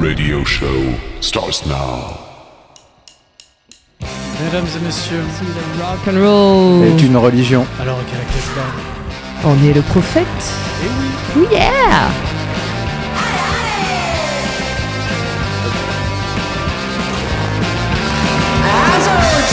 radio show starts now. Mesdames et messieurs, Rock and roll. est une religion. alors On est le prophète. eh oui,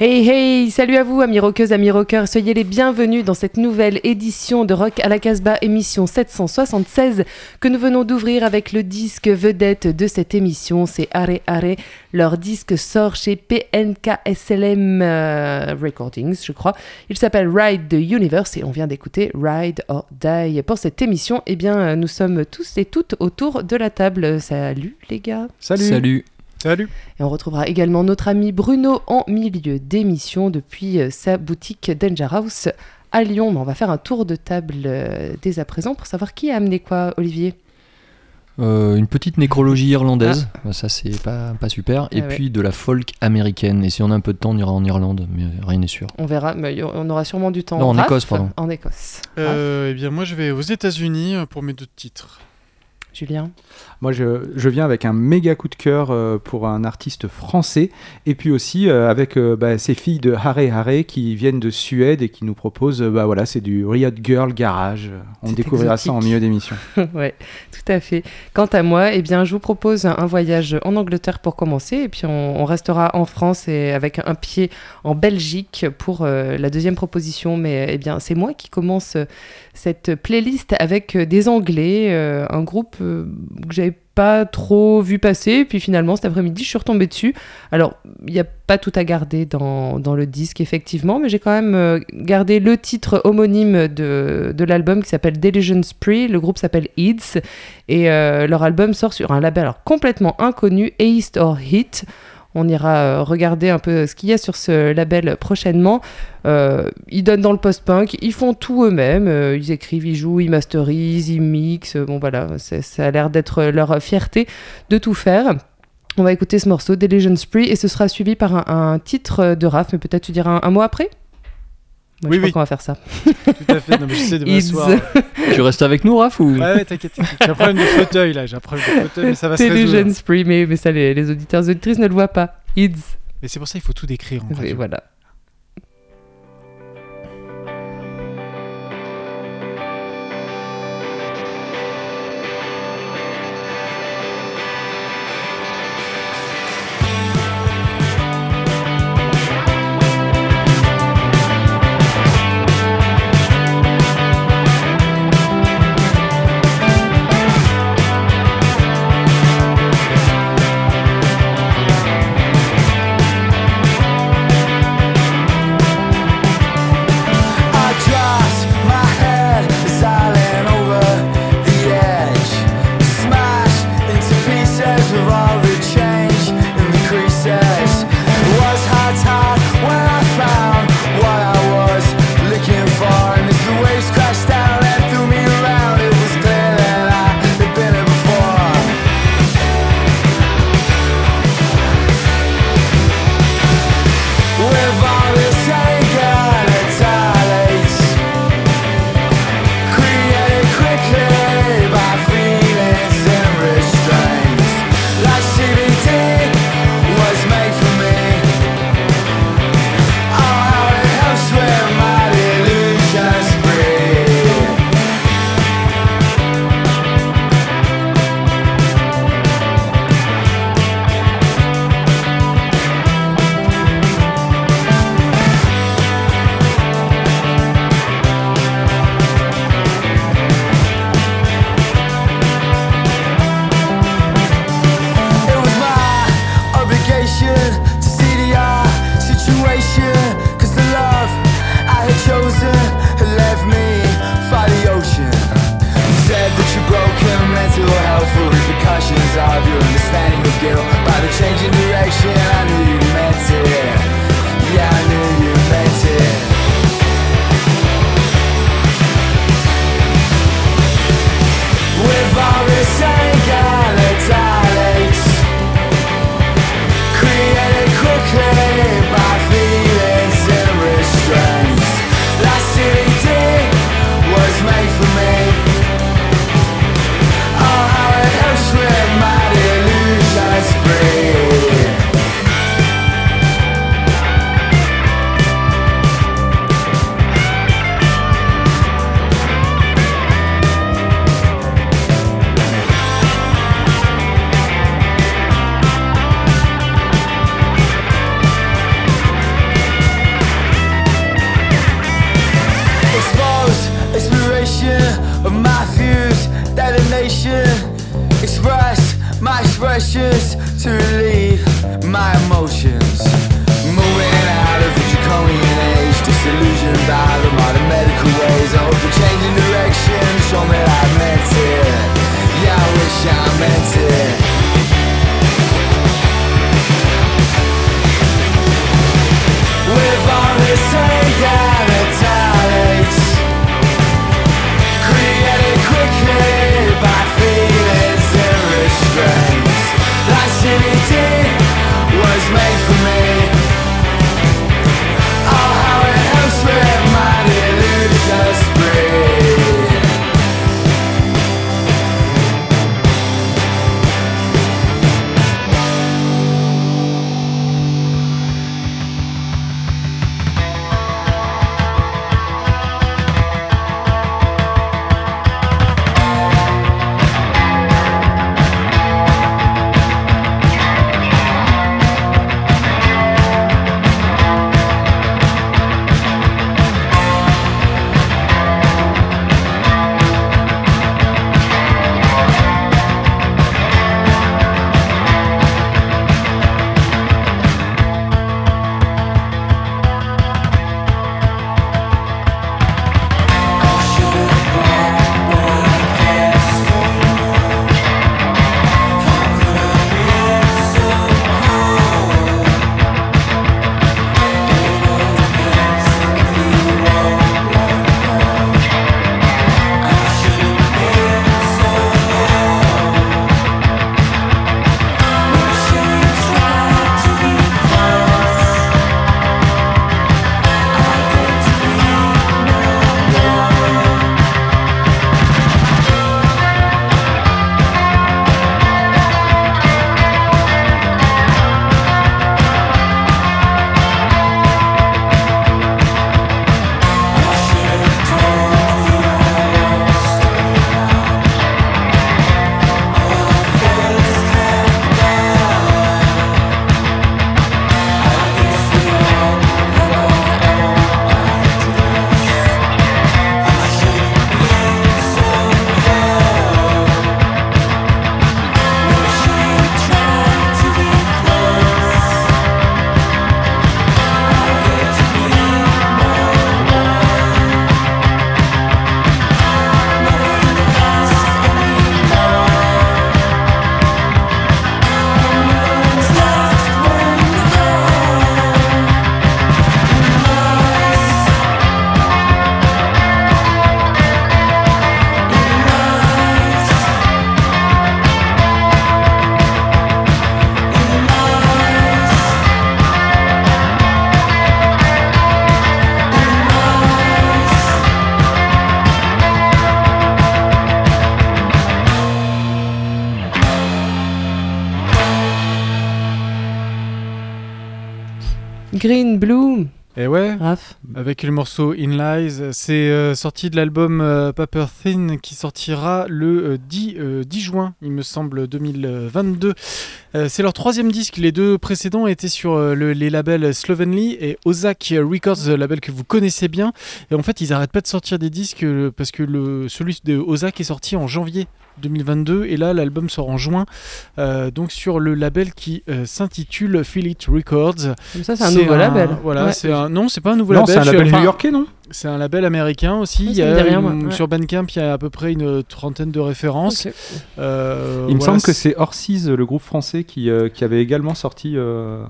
Hey hey, salut à vous amis rockeuses, amis rockeurs, soyez les bienvenus dans cette nouvelle édition de Rock à la Casbah, émission 776 que nous venons d'ouvrir avec le disque vedette de cette émission, c'est Are Are. Leur disque sort chez PNKSLM euh, Recordings, je crois. Il s'appelle Ride the Universe et on vient d'écouter Ride or Die. Pour cette émission, eh bien, nous sommes tous et toutes autour de la table. Salut les gars. Salut. salut. Et on retrouvera également notre ami Bruno en milieu d'émission depuis euh, sa boutique Danger House à Lyon. Mais on va faire un tour de table euh, dès à présent pour savoir qui a amené quoi, Olivier. Euh, une petite nécrologie irlandaise, ça c'est pas, pas super, et Ah ouais. puis de la folk américaine. Et si on a un peu de temps, on ira en Irlande, mais rien n'est sûr. On verra, mais on aura sûrement du temps. Non, en Raph Écosse, pardon. En Écosse. Euh, eh bien, moi, je vais aux États-Unis pour mes deux titres. Julien. Moi, je, je viens avec un méga coup de cœur euh, pour un artiste français, et puis aussi euh, avec euh, bah, ces filles de Haré Haré qui viennent de Suède et qui nous proposent, bah voilà, c'est du Riot Girl Garage. On découvrira ça en milieu d'émission. ouais, tout à fait. Quant à moi, eh bien, je vous propose un voyage en Angleterre pour commencer, et puis on, on restera en France et avec un pied en Belgique pour la deuxième proposition. Mais eh bien, c'est moi qui commence cette playlist avec euh, des Anglais, euh, un groupe euh, que j'avais pas trop vu passer, puis finalement cet après-midi je suis retombée dessus. Alors il n'y a pas tout à garder dans, dans le disque effectivement, mais j'ai quand même gardé le titre homonyme de, de l'album qui s'appelle Delusion Spree, le groupe s'appelle Eats, et leur album sort sur un label complètement inconnu, East or Hit. On ira euh, regarder un peu ce qu'il y a sur ce label prochainement. Euh, ils donnent dans le post-punk, ils font tout eux-mêmes. euh, ils écrivent, ils jouent, ils masterisent, ils mixent. Bon voilà, ça a l'air d'être leur fierté de tout faire. On va écouter ce morceau, Delusion Spree, et ce sera suivi par un, un titre de Raph, mais peut-être tu diras un, un mot après? Moi, Oui, je crois oui. qu'on va faire ça. Tout à fait. Non, mais j'essaie de Ids. m'asseoir. tu restes avec nous, Raph ou... Ouais, ouais, t'inquiète. J'ai un problème de fauteuil là. J'ai un problème de fauteuil, mais ça va se résoudre. Mais, mais ça, les, les auditeurs et auditrices ne le voient pas. Ids. Mais c'est pour ça qu'il faut tout décrire en Et radio. voilà. Avec le morceau In Lies, c'est euh, sorti de l'album euh, Paper Thin qui sortira le euh, 10, euh, 10 juin, il me semble, 2022. Euh, c'est leur troisième disque, les deux précédents étaient sur euh, le- les labels Slovenly et Ozak Records, euh, label que vous connaissez bien. Et en fait, ils arrêtent pas de sortir des disques euh, parce que le, celui de Ozak est sorti en janvier 2022 et là l'album sort en juin euh, donc sur le label qui euh, s'intitule Feel It Records Comme ça, c'est un nouveau un- label. voilà Ouais. c'est un non c'est pas un nouveau Non, label c'est un label new-yorkais, non? C'est un label américain aussi. Ouais, il y a une- ouais. Sur Bandcamp, il y a à peu près une trentaine de références. Euh, Il me voilà, semble que c'est Orsiz, le groupe français, qui, euh, qui avait également sorti. euh,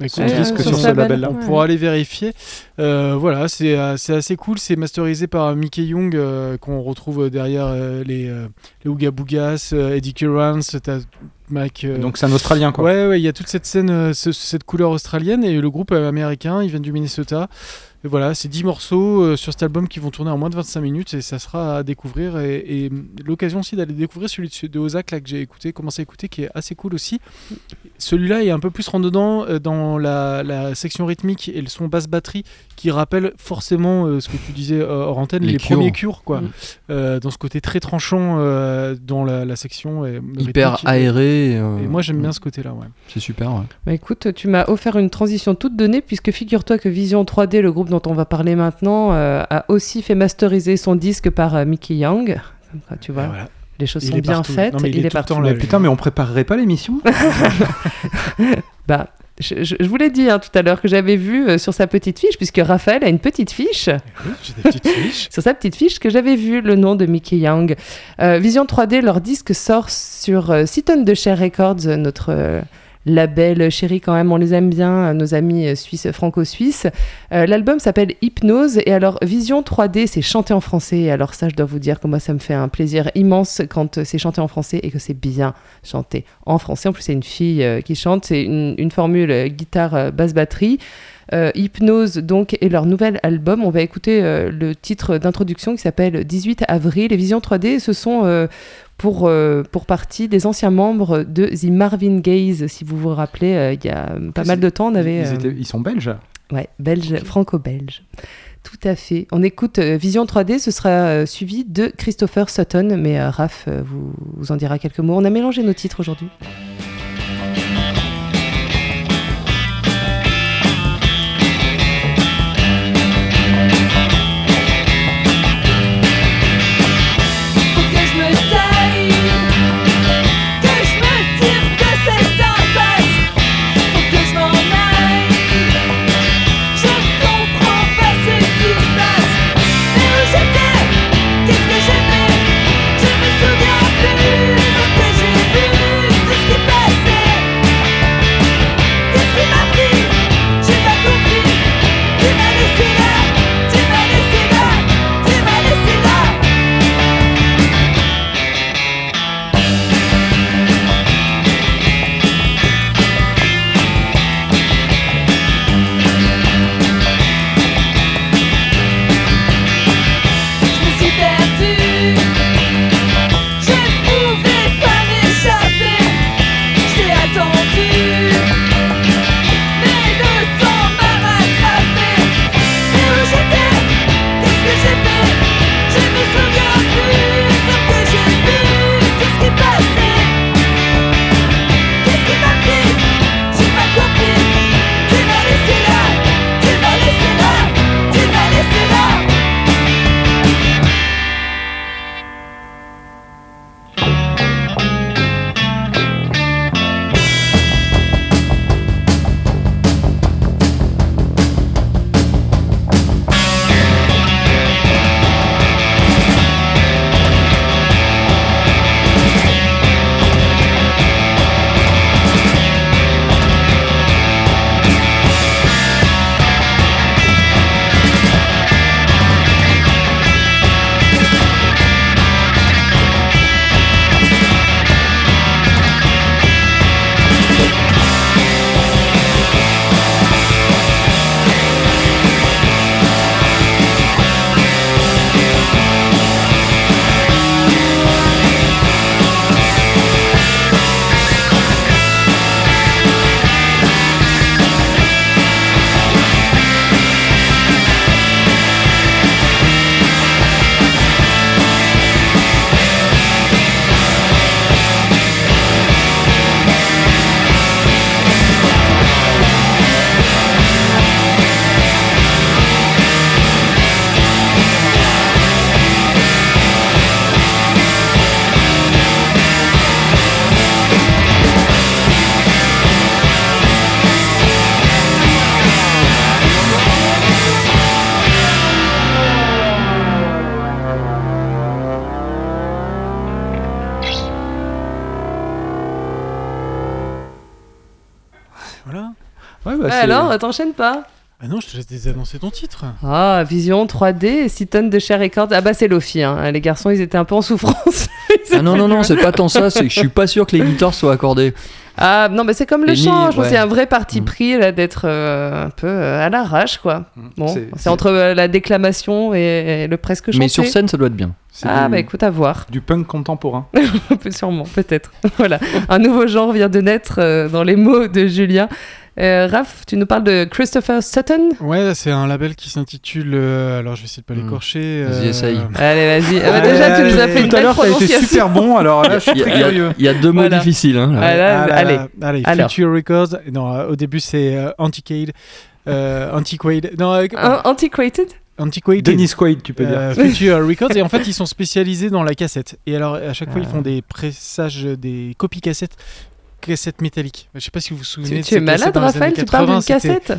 Écoute, son Ouais, disque sur sur ce label-là. label. On Ouais. pourra aller vérifier. Euh, voilà, c'est c'est assez cool. C'est masterisé par Mickey Young, euh, qu'on retrouve derrière euh, les, euh, les Ooga Boogas, euh, Eddie Kerrans, t'as Mac. euh, Donc c'est un Australien, quoi. Ouais, ouais, il y a toute cette scène, euh, ce- cette couleur australienne et le groupe américain, ils viennent du Minnesota. Et voilà, c'est 10 morceaux euh, sur cet album qui vont tourner en moins de 25 minutes et ça sera à découvrir. Et, et, hum, l'occasion aussi d'aller découvrir celui de, Ozak là, que j'ai écouté, commencé à écouter, qui est assez cool aussi. Celui-là est un peu plus rentre-dedans euh, dans la, la section rythmique et le son basse batterie qui rappelle forcément euh, ce que tu disais euh, hors antenne, les, premiers cures, quoi. Mm. Euh, dans ce côté très tranchant euh, dans la, la section. Hyper aéré. euh, Et moi j'aime bien ce côté-là, ouais. C'est super, ouais. Bah écoute, tu m'as offert une transition toute donnée puisque figure-toi que Vision 3D, le groupe dont on va parler maintenant, euh, a aussi fait masteriser son disque par euh, Mickey Young. Tu vois, voilà. les choses Il sont bien partout. faites. Non, il est partout. temps là. Mais putain, mais on préparerait pas l'émission Bah, je, je- je vous l'ai dit hein, tout à l'heure que j'avais vu euh, sur sa petite fiche, puisque Raphaël a une petite fiche. Oui, J'ai des petites fiches. sur sa petite fiche que j'avais vu le nom de Mickey Young. Euh, Vision 3D, leur disque sort sur euh, Six tonnes de Share Records, notre euh, label chéri quand même, on les aime bien, nos amis suisses, franco-suisses. Euh, L'album s'appelle Hypnose et alors Vision 3D, c'est chanté en français. Et alors ça, je dois vous dire que moi, ça me fait un plaisir immense quand euh, c'est chanté en français et que c'est bien chanté en français. En plus, c'est une fille euh, qui chante, c'est une, formule euh, euh, Hypnose donc est leur nouvel album. On va écouter euh, le titre d'introduction qui s'appelle 18 avril. Les Visions 3D, ce sont euh, pour, euh, pour partie des anciens membres de The Marvin Gaze. Si vous vous rappelez, euh, il y a pas mal de temps, on avait... ils, étaient- ils sont belges Ouais, belge, franco-belge. Tout à fait. On écoute euh, Vision 3D, ce sera euh, suivi de Christopher Sutton, mais euh, Raph vous, vous en dira quelques mots. On a mélangé nos titres aujourd'hui. Voilà. Ouais, bah, Ouais, c'est- alors, t'enchaînes pas Ah non, je te laisse désannoncer ton titre. Ah, Vision 3D, 6 tonnes de chair Records. Ah bah c'est Lofi, hein. les garçons ils étaient un peu en souffrance. Ah non, non, non, c'est pas tant ça, c'est que je suis pas sûr que les guitares soient accordées. Ah non mais c'est comme le Et chant, je ouais. qu'il y a un vrai parti Mm. pris là d'être euh, un peu euh, à l'arrache quoi. Bon, C'est- c'est c'est- entre euh, la déclamation et, et le presque chanté. Mais sur scène, ça doit être bien. c'est Ah du, bah écoute à voir, du punk contemporain. sûrement, peut-être. voilà, un nouveau genre vient de naître euh, dans les mots de Julien. Euh, Raph, tu nous parles de Christopher Sutton Ouais, c'est un label qui s'intitule. euh, alors, je vais essayer de pas Hmm. l'écorcher. Vas-y, euh, essaye. Allez vas-y, Ah bah, Allez, déjà tu nous as fait une Tout à l'heure, t'as été super bon, alors là, je suis très curieux. il y a deux mots Voilà. difficiles. Hein, là. Ah, là, Ah là allez. là, allez, Alors. Future Records. Non, euh, au début, c'est euh, Anticade. Euh, Antiquated. Non, euh, Un- Antiquated? Antiquated. Denis Quaid, tu peux dire. Euh, Future Records et en fait ils sont spécialisés dans la cassette et alors à chaque fois ils font des pressages des copies cassettes cassettes métalliques je sais pas si vous vous souvenez Tu, de tu es malade Raphaël, tu parles 80, d'une cassette?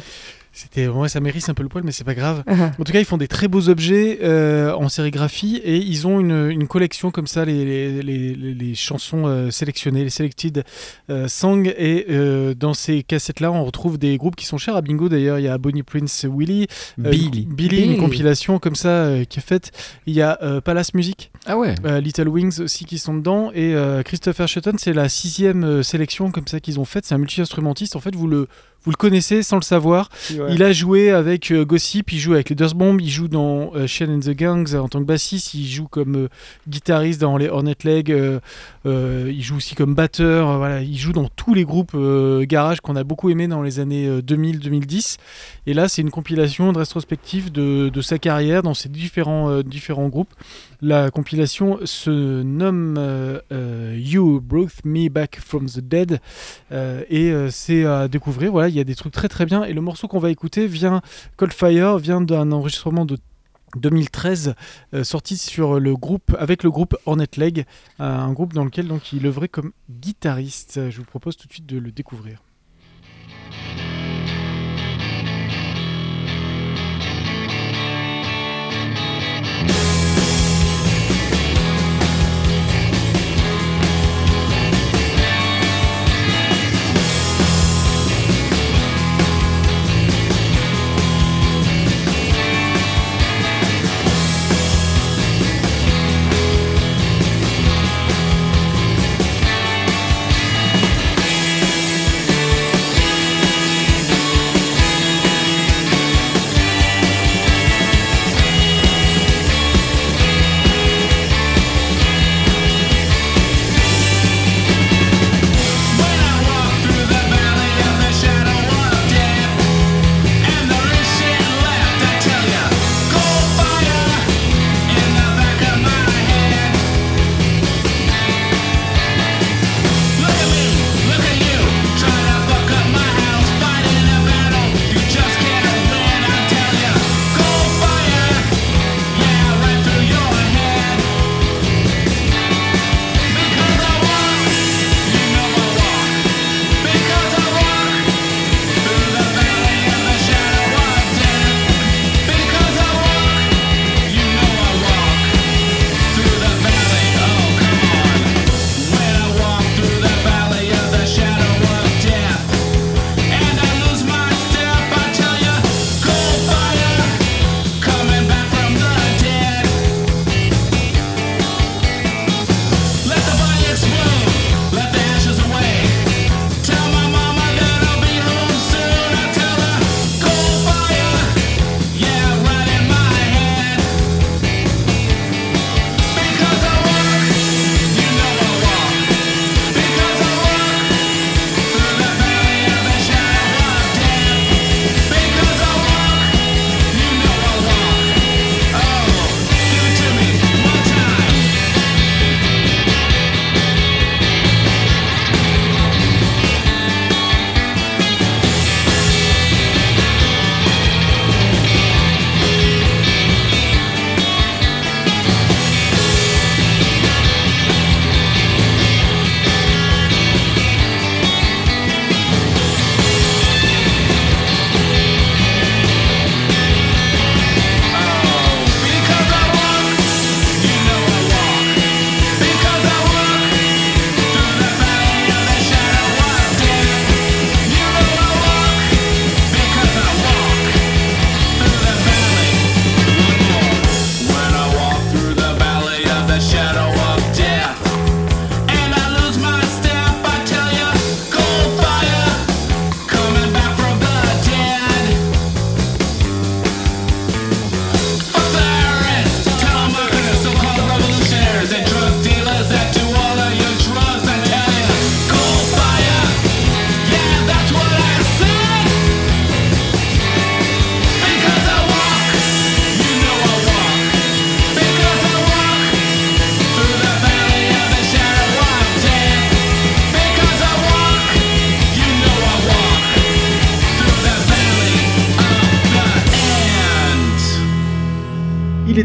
C'était ouais ça mérite un peu le poil mais c'est pas grave en tout cas ils font des très beaux objets euh, en sérigraphie et ils ont une, une collection comme ça les, les, les, chansons euh, sélectionnées les selected euh, songs et euh, dans ces cassettes là on retrouve des groupes qui sont chers à Bingo d'ailleurs il y a Bonnie Prince Willy euh, Billy. une- Billy, une compilation comme ça euh, qui est faite. Il y a euh, Palace Music, Ah ouais. euh, Little Wings aussi qui sont dedans, et euh, Christopher Shelton, c'est la sixième euh, sélection comme ça qu'ils ont faite. C'est un multi-instrumentiste. En fait, vous le vous le connaissez sans le savoir. Il a joué avec euh, Gossip, il joue avec les Dust Bomb, il joue dans euh, Shane and the Gangs en tant que bassiste, il joue comme euh, guitariste dans les Hornet Leg, euh, il joue aussi comme batteur, voilà, il joue dans tous les groupes garage qu'on a beaucoup aimé dans les années euh, 2000-2010. Et là, c'est une compilation de rétrospective de, de sa carrière dans ses différents, différents groupes. La compilation se nomme You Brought Me Back from the Dead et c'est à découvrir. Voilà, il y a des trucs très très bien. Et le morceau qu'on va écouter vient Cold Fire vient d'un enregistrement de 2013 euh, sorti sur le groupe avec le groupe Hornet Leg, euh, un groupe dans lequel il œuvrait comme guitariste. Je vous propose tout de suite de le découvrir.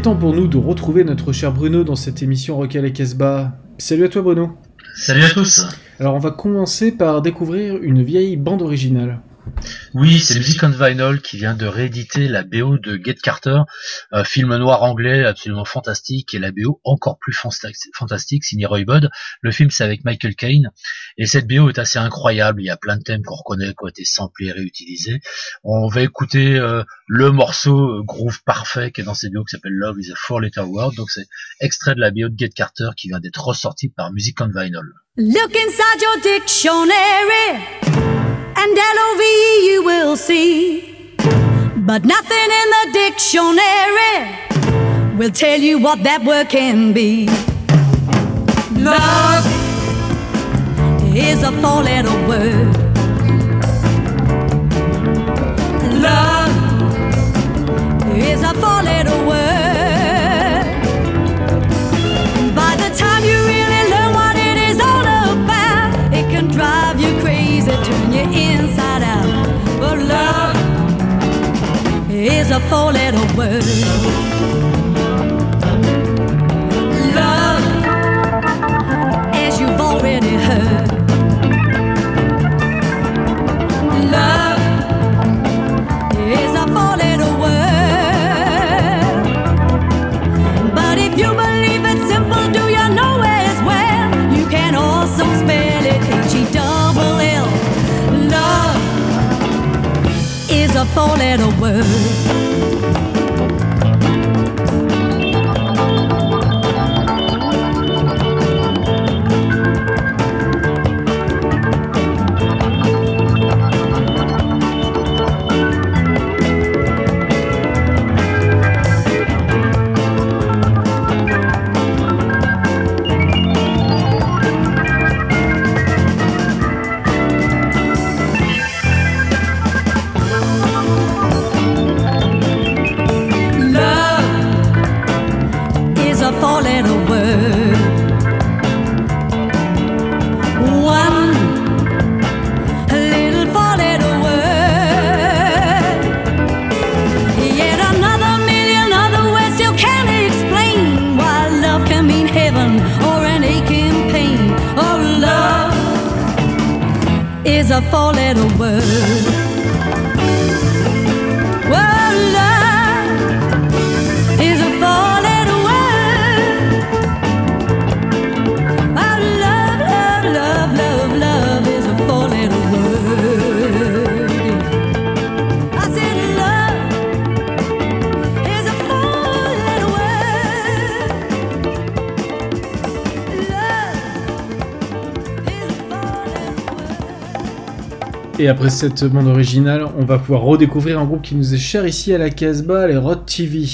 Temps pour nous de retrouver notre cher Bruno dans cette émission Rock la Casbah. Salut à toi Bruno. Salut à tous. Alors on va commencer par découvrir une vieille bande originale. Oui, c'est Music on Vinyl qui vient de rééditer la BO de Get Carter, un film noir anglais absolument fantastique et la BO encore plus fanta- fantastique, signé Roy Budd. Le film c'est avec Michael Caine et cette BO est assez incroyable. Il y a plein de thèmes qu'on reconnaît, qui ont été samplés et réutilisés. On va écouter euh, le morceau euh, groove parfait qui est dans cette BO qui s'appelle Love is a Four Letter Word. Donc c'est extrait de la BO de Get Carter qui vient d'être ressorti par Music on Vinyl. Look inside your dictionary, and L-O-V-E you will see. But nothing in the dictionary will tell you what that word can be. Love is a four-letter word. Love is a four-letter word. Inside out. But love is a four letter word. Is a four-letter word. world. Et après cette bande originale, on va pouvoir redécouvrir un groupe qui nous est cher ici à la Casbah, les Rod TV.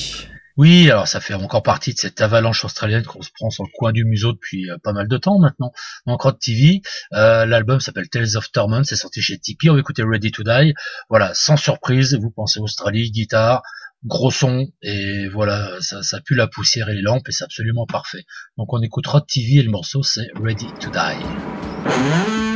Oui, alors ça fait encore partie de cette avalanche australienne qu'on se prend sur le coin du museau depuis euh, pas mal de temps maintenant. Donc Rod TV, euh, l'album s'appelle Tales of Torment, c'est sorti chez Tipeee, on va écouter Ready to Die. Voilà, sans surprise, vous pensez Australie, guitare, gros son, et voilà, ça, ça pue la poussière et les lampes, et c'est absolument parfait. Donc on écoute Rod TV et le morceau c'est Ready to Die.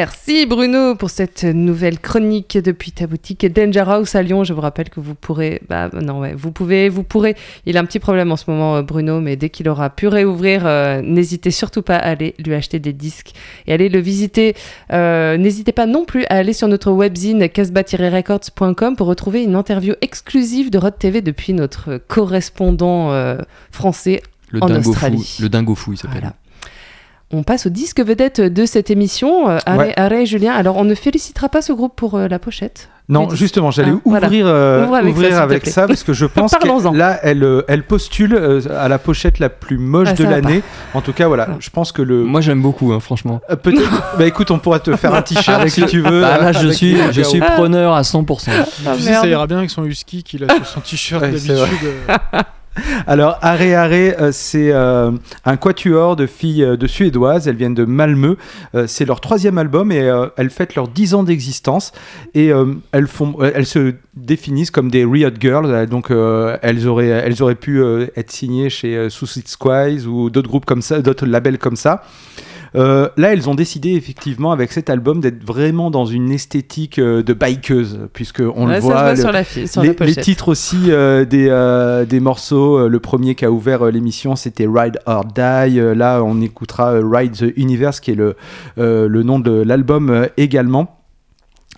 Merci Bruno pour cette nouvelle chronique depuis ta boutique Danger House à Lyon. Je vous rappelle que vous pourrez, bah non ouais, vous pouvez, vous pourrez. Il a un petit problème en ce moment euh, Bruno, mais dès qu'il aura pu réouvrir, euh, n'hésitez surtout pas à aller lui acheter des disques et aller le visiter. Euh, n'hésitez pas non plus à aller sur notre webzine casbah-records.com pour retrouver une interview exclusive de Rod TV depuis notre correspondant euh, français Le En dingo fou. Australie. Le dingo fou, il s'appelle. Voilà. On passe au disque vedette de cette émission. Euh, Arrêt, Ouais. Arrêt, Julien. Alors, on ne félicitera pas ce groupe pour euh, la pochette. Non, justement, j'allais Ah, voilà. ouvrir, euh, Ouvre avec ça, ouvrir avec parce que je pense que là, elle, elle postule euh, à la pochette la plus moche Ah, de l'année. En tout cas, voilà, je pense que le. Moi, j'aime beaucoup, hein, franchement. Euh, Peut-être. bah écoute, on pourra te faire un t-shirt Avec si tu veux. Bah, là, je suis, je suis preneur à 100%. Ah, tu sais, ça ira bien avec son husky qu'il a sur son t-shirt Ouais, d'habitude. Alors, Arrêt Arrêt, euh, c'est euh, un quatuor de filles euh, de suédoises. Elles viennent de Malmö. C'est leur troisième album et elles fêtent leurs 10 ans d'existence. Et elles, se définissent comme des Riot Girls. Donc, elles, auraient, elles auraient pu être signées chez Suicide Squad ou d'autres groupes comme ça, d'autres labels comme ça. Euh, là, elles ont décidé effectivement avec cet album d'être vraiment dans une esthétique euh, de bikeuse, puisque on Ouais, le voit, le- sur la, sur les, titres aussi euh, des, des morceaux. le premier qui a ouvert l'émission, c'était Ride or Die. Là, on écoutera Ride the Universe, qui est le, le nom de l'album également.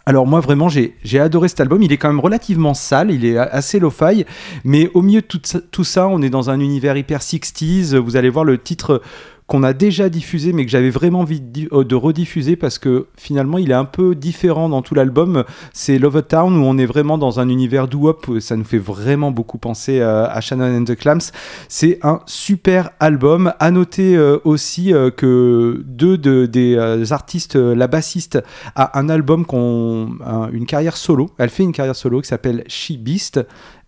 Alors moi vraiment j'ai adoré cet album, il est quand même relativement sale, il est assez lo-fi, mais au milieu de tout ça, tout ça, on est dans un univers hyper 60s, vous allez voir le titre qu'on a déjà diffusé mais que j'avais vraiment envie euh, de rediffuser parce que finalement il est un peu différent dans tout l'album, c'est Love Town où on est vraiment dans un univers doo-wop, ça nous fait vraiment beaucoup penser à Shannon and the Clams. C'est un super album. À noter euh, aussi euh, que deux de- des artistes, la bassiste a un album qu'on, un- une carrière solo. Elle fait une carrière solo qui s'appelle She Beast.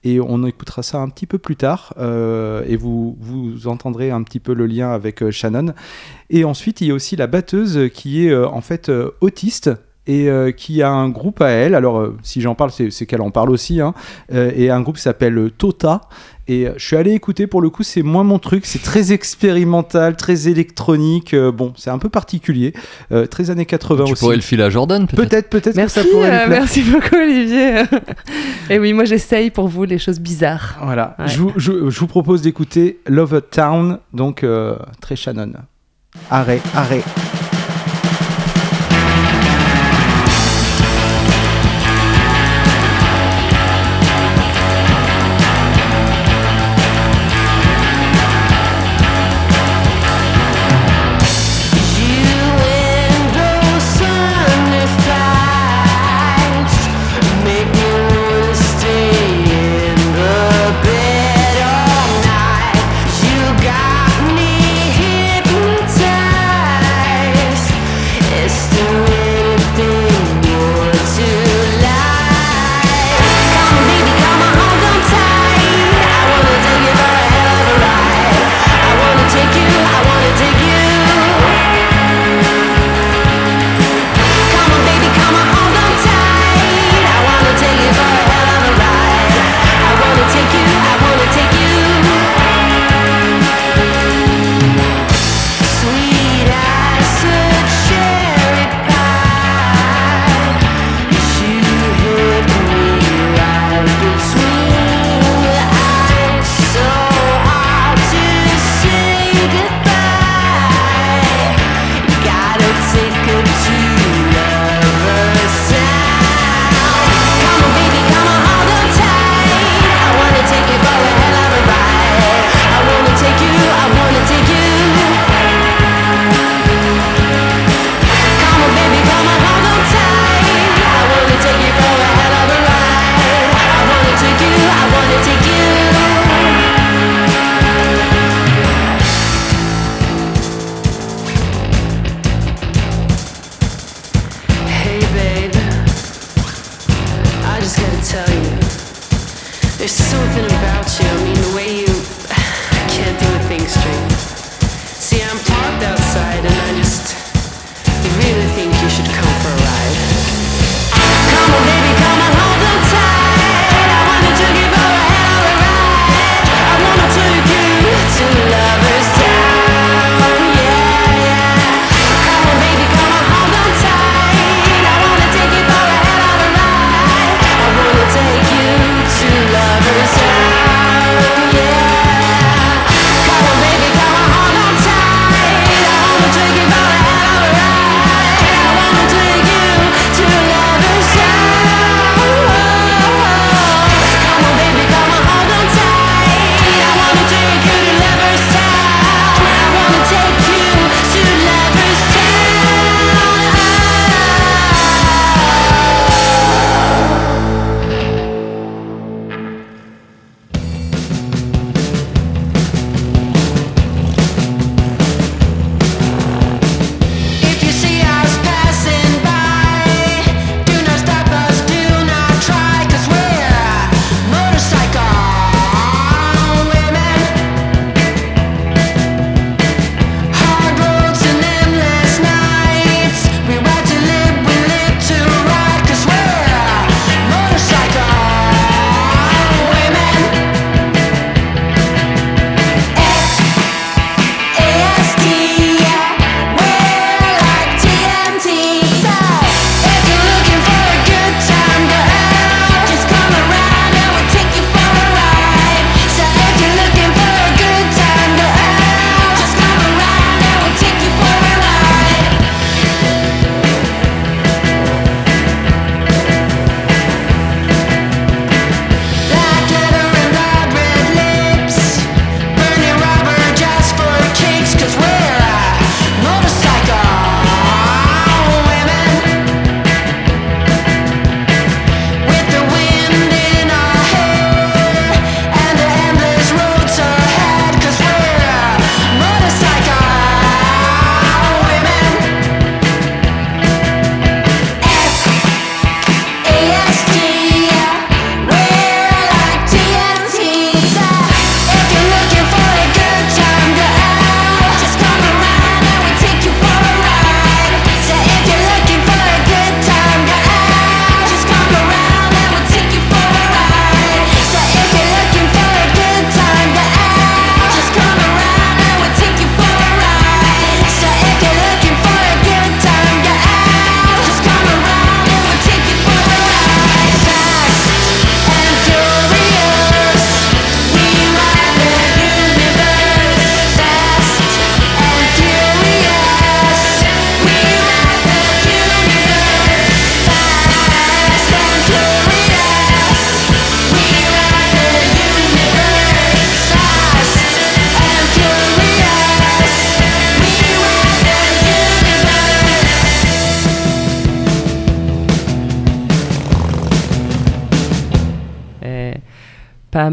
Et on écoutera ça un petit peu plus tard. euh, et vous, vous entendrez un petit peu le lien avec euh, Shannon. Et ensuite, il y a aussi la batteuse qui est euh, en fait autiste et qui a un groupe à elle. Alors, si j'en parle, c'est qu'elle en parle aussi. hein. Et un groupe s'appelle Tota. Et euh, je suis allé écouter, pour le coup, c'est moins mon truc. C'est très expérimental, très électronique. euh, bon, c'est un peu particulier. euh, très années 80 Tu aussi. pourrais le filer à Jordan, peut-être Peut-être, peut-être que Merci, ça pourrait euh, merci beaucoup Olivier. Et oui, moi j'essaye pour vous les choses bizarres. Voilà, Ouais. je, vous, je- je vous propose d'écouter Love Town, donc euh, très Shannon. Arrêt, arrêt.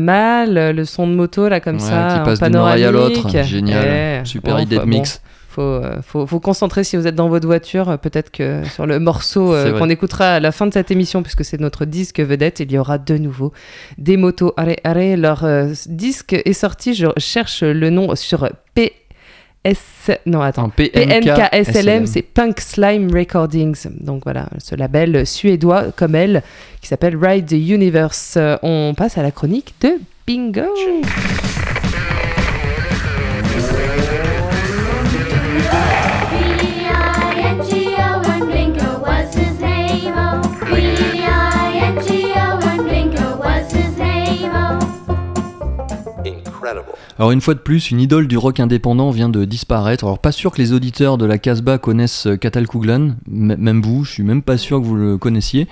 Mal, euh, le son de moto là comme Ouais, ça, qui passe d'une oreille à l'autre. Génial. Ouais. Super Bon, idée de bon, mix. faut, euh, faut, faut concentrer si vous êtes dans votre voiture, euh, peut-être que sur le morceau euh, qu'on écoutera à la fin de cette émission, puisque c'est notre disque vedette, il y aura de nouveau des motos. Arrêt, arrêt, leur euh, disque est sorti, je cherche le nom sur PS... Non, attends. En PNK, PNKSLM, c'est Punk Slime Recordings. Donc voilà, ce label suédois comme elle, qui s'appelle Ride the Universe. Euh, On passe à la chronique de Bingo. B-I-N-G-O Alors une fois de plus, une idole du rock indépendant vient de disparaître. Alors pas sûr que les auditeurs de la Casbah connaissent euh, Catal Kouglan, même vous, je suis même pas sûr que vous le connaissiez.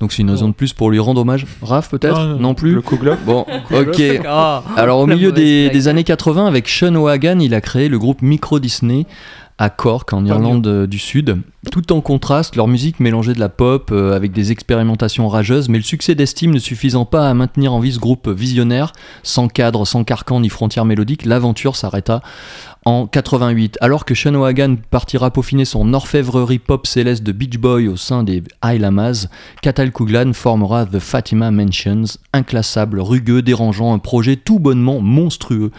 Donc c'est une raison de plus pour lui rendre hommage. Raph peut-être Non, non, non, plus Le Kouglov Bon, ok. Alors au milieu des, des années 80, avec Sean O'Hagan, il a créé le groupe Micro Disney à Cork, en Irlande du Sud. Tout en contraste, leur musique mélangeait de la pop euh, avec des expérimentations rageuses, mais le succès d'estime ne suffisant pas à maintenir en vie ce groupe visionnaire, sans cadre, sans carcan ni frontières mélodiques, l'aventure s'arrêta en 88. Alors que Sean O'Hagan partira peaufiner son orfèvrerie pop céleste de Beach Boy au sein des High Lamas, Catal Kouglan formera The Fatima Mansions, inclassable, rugueux, dérangeant, un projet tout bonnement monstrueux.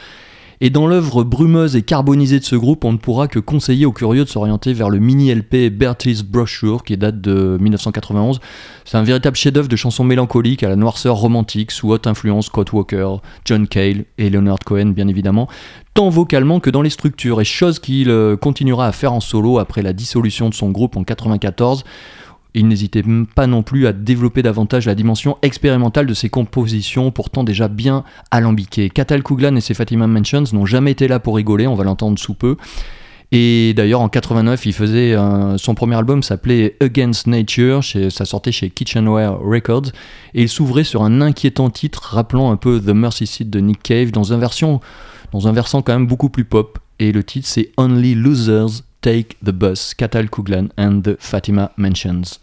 Et dans l'œuvre brumeuse et carbonisée de ce groupe, on ne pourra que conseiller aux curieux de s'orienter vers le mini-LP Bertie's Brochure qui date de 1991. C'est un véritable chef-d'œuvre de chansons mélancoliques à la noirceur romantique sous haute influence Scott Walker, John Cale et Leonard Cohen bien évidemment, tant vocalement que dans les structures, et chose qu'il euh, continuera à faire en solo après la dissolution de son groupe en 94. Il n'hésitait pas non plus à développer davantage la dimension expérimentale de ses compositions, pourtant déjà bien alambiquées. Catal Kouglan et ses Fatima Mansions n'ont jamais été là pour rigoler, on va l'entendre sous peu. Et d'ailleurs, en 89, il faisait son premier album s'appelait Against Nature, chez- ça sortait chez Kitchenware Records, et il s'ouvrait sur un inquiétant titre rappelant un peu The Mercy Seat de Nick Cave dans un dans un versant quand même beaucoup plus pop. Et le titre c'est Only Losers Take the Bus, Catal Kouglan and the Fatima Mansions.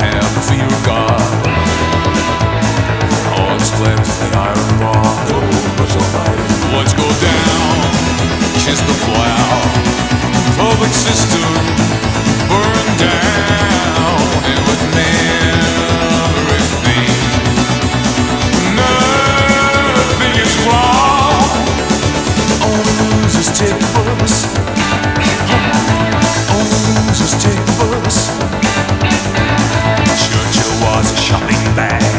the iron bar. Go down, kiss the. Public system down, and with everything, nothing is losers take the bus. Only losers take the bus. Churchill was a shopping bag.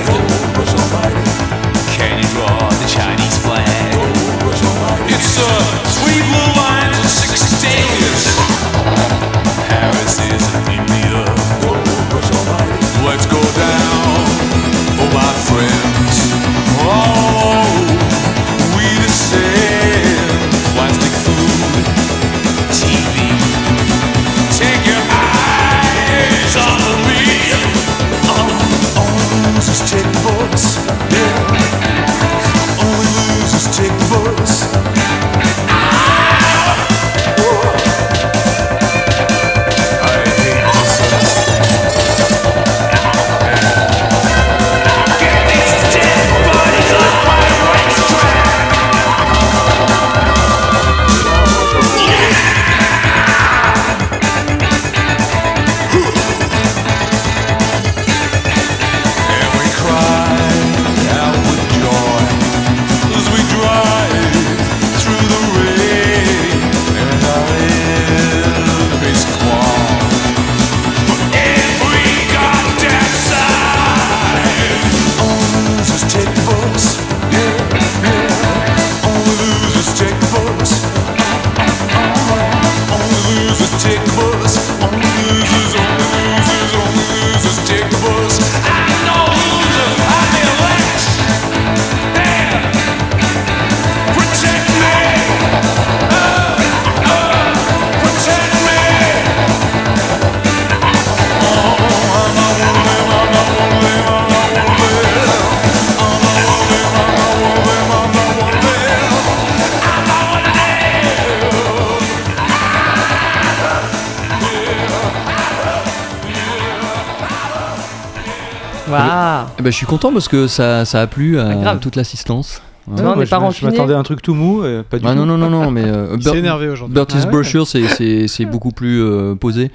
Ben, je suis content parce que ça, ça a plu à Ah, grave. toute l'assistance. Ouais. Tu vois, on pas je, je m'attendais à un truc tout mou, euh, pas du Ah tout. non, non, non, non, mais euh, Bert- énervé aujourd'hui. Bertie's Ah ouais. Brochure, c'est- c'est c'est beaucoup plus euh, posé.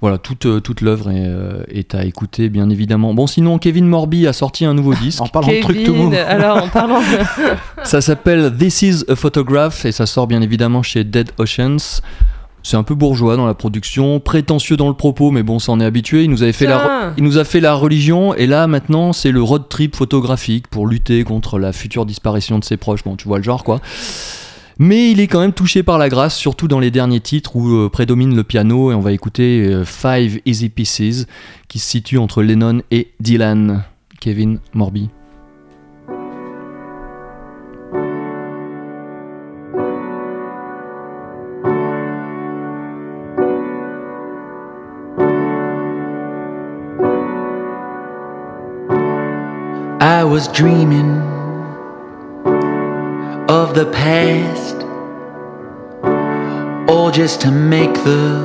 Voilà, toute, euh, toute l'œuvre est, euh, est à écouter, bien évidemment. Bon, sinon, Kevin Morby a sorti un nouveau disque. En parlant de trucs tout mou. Kevin, alors en parlant de... Ça s'appelle This is a Photograph et ça sort bien évidemment chez Dead Oceans. C'est un peu bourgeois dans la production, prétentieux dans le propos, mais bon, ça en est habitué. Il nous, avait fait la, il nous a fait la religion et là maintenant c'est le road trip photographique pour lutter contre la future disparition de ses proches. Bon, tu vois le genre quoi. Mais il est quand même touché par la grâce, surtout dans les derniers titres où euh, prédomine le piano et on va écouter euh, Five Easy Pieces qui se situe entre Lennon et Dylan. Kevin Morby. Was dreaming of the past, all just to make the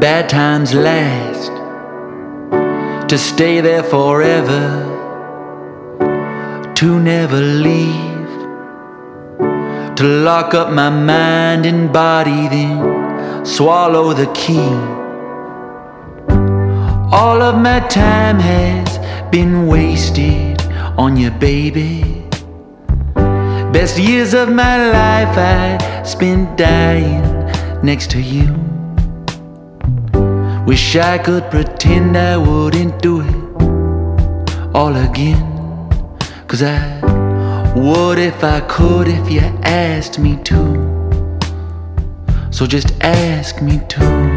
bad times last, to stay there forever, to never leave, to lock up my mind and body, then swallow the key. All of my time has been wasted on you, baby. Best years of my life I spent dying next to you. Wish I could pretend I wouldn't do it all again. Cause I would if I could if you asked me to. So just ask me to.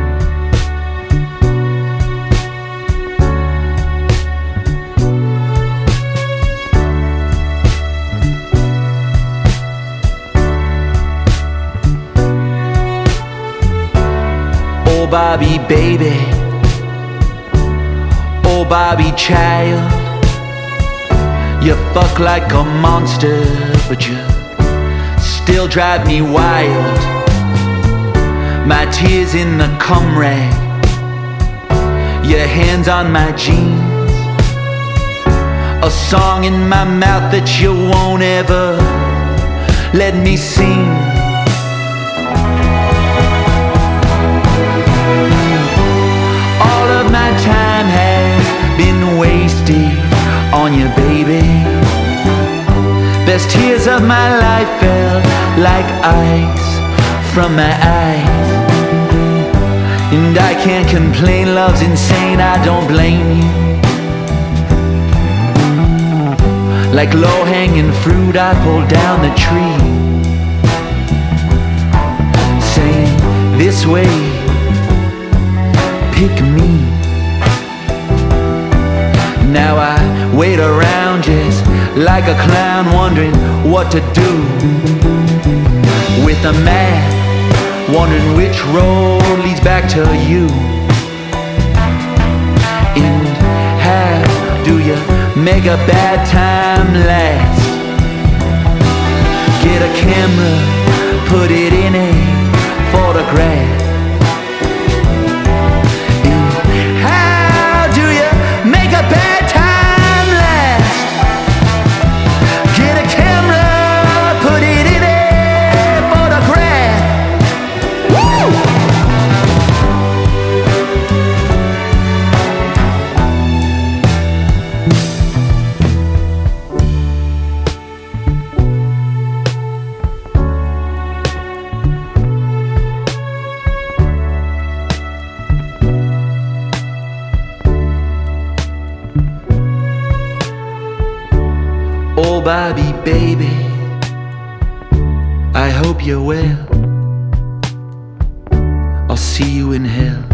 Bobby, baby. Oh, Bobby, child. You fuck like a monster, but you still drive me wild. My tears in the cum rag. Your hands on my jeans. A song in my mouth that you won't ever let me sing. Been wasted on you, baby. Best tears of my life fell like ice from my eyes. And I can't complain, love's insane, I don't blame you. Like low hanging fruit, I pull down the tree. Saying, This way, pick me. Now I wait around just like a clown, wondering what to do with a map, wondering which road leads back to you. And how do you make a bad time last? Get a camera, put it in a photograph. Bobby, baby, I hope you're well. I'll see you in hell.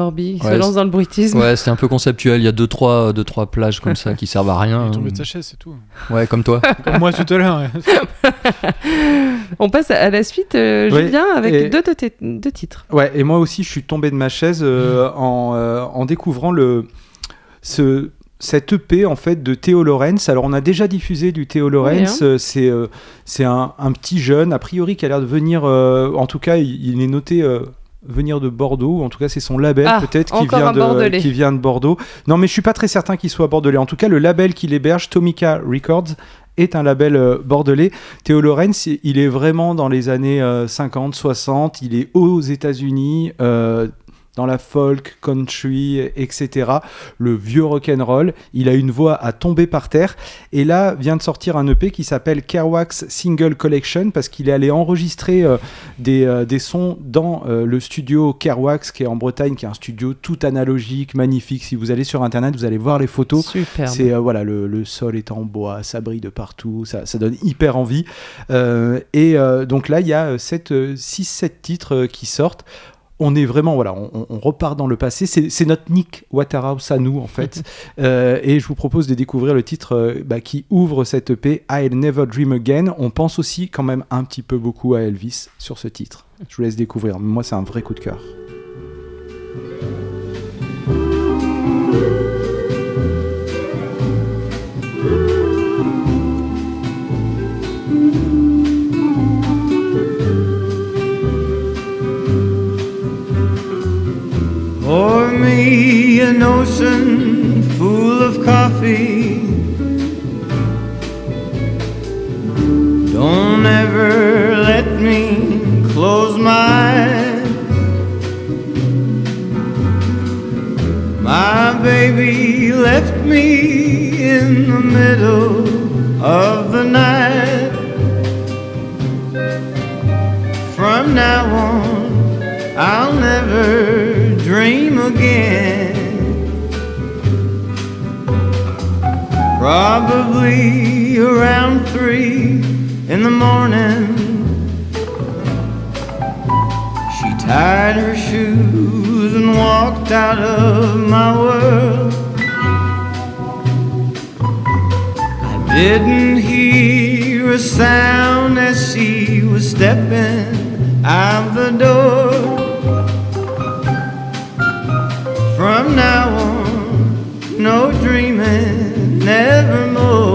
Morby se lance c'est- dans le bruitisme. Ouais, c'était un peu conceptuel. Il y a deux trois, deux, trois plages comme ça qui servent à rien. Il est tombé de sa chaise, c'est tout. Ouais, comme toi. Comme moi tout à l'heure. On passe à la suite, euh, Julien, avec et- deux, deux titres. Ouais, et moi aussi, je suis tombé de ma chaise euh, en, euh, en découvrant le, ce, cette EP en fait de Théo Lorenz. Alors, on a déjà diffusé du Théo Lorenz. Oui, hein. C'est euh, c'est un, un petit jeune, a priori, qui a l'air de venir. euh, en tout cas, il, il est noté. euh, venir de Bordeaux, ou en tout cas c'est son label Ah, peut-être qui vient de qui vient de Bordeaux. Non mais je suis pas très certain qu'il soit bordelais. En tout cas le label qu'il héberge, Tomica Records, est un label euh, bordelais. Théo Lorenz, il est vraiment dans les années euh, 50, 60. Il est aux États-Unis, euh, dans la folk, country, etc. Le vieux rock and roll. Il a une voix à tomber par terre. Et là vient de sortir un EP qui s'appelle Kerwax Single Collection parce qu'il est allé enregistrer euh, des, euh, des sons dans euh, le studio Kerwax qui est en Bretagne, qui est un studio tout analogique, magnifique. Si vous allez sur internet, vous allez voir les photos. C'est voilà, le, le sol est en bois, ça brille de partout, ça, ça donne hyper envie. Et donc là, il y a 6-7 titres qui sortent. On est vraiment, voilà, on, repart dans le passé. C'est c'est notre Nick Waterhouse à nous, en fait. Euh, et je vous propose de découvrir le titre euh, bah, qui ouvre cette EP, I'll Never Dream Again. On pense aussi quand même un petit peu beaucoup à Elvis sur ce titre. Je vous laisse découvrir. Moi, c'est un vrai coup de cœur. Pour me, an ocean full of coffee. Don't ever let me close my eyes. My baby left me in the middle of the night. From now on, I'll never dream again. Probably around three in the morning, she tied her shoes and walked out of my world. I didn't hear a sound as she was stepping out the door. From now on, no dreaming, nevermore.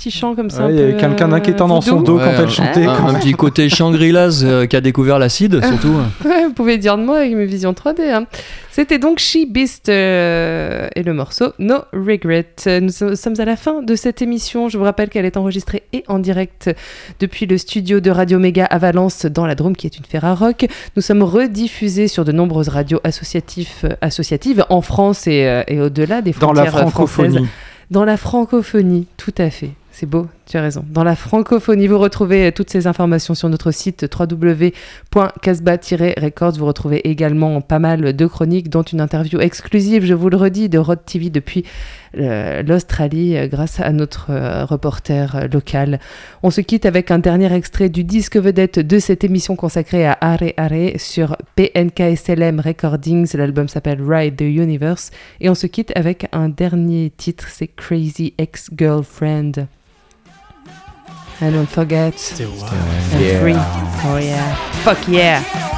Euh, petits chants comme ça. Ouais, il y avait quelqu'un euh, d'inquiétant dans son vaudou. dos quand elle chantait. Un, quand un petit côté Shangri-Las euh, qui a découvert l'acide, surtout. Ouais, vous pouvez dire de moi avec mes visions 3D. hein. C'était donc She Beast euh, et le morceau No Regret. Euh, Nous so- sommes à la fin de cette émission. Je vous rappelle qu'elle est enregistrée et en direct depuis le studio de Radio Méga à Valence dans la Drôme qui est une Ferrarock. Nous sommes rediffusés sur de nombreuses radios euh, associatives en France et, euh, et au-delà des Dans la frontières euh, françaises. francophonie. Dans la francophonie, tout à fait. C'est beau, tu as raison. Dans la francophonie, vous retrouvez euh, toutes ces informations sur notre site www.casbah-records. Vous retrouvez également pas mal de chroniques, dont une interview exclusive, je vous le redis, de Rod TV depuis euh, l'Australie, euh, grâce à notre reporter local. On se quitte avec un dernier extrait du disque vedette de cette émission consacrée à Are Are sur PNKSLM Recordings. L'album s'appelle Ride the Universe. Et on se quitte avec un dernier titre, c'est Crazy Ex-Girlfriend. And don't forget, I'm Yeah. free. Oh yeah. Fuck yeah.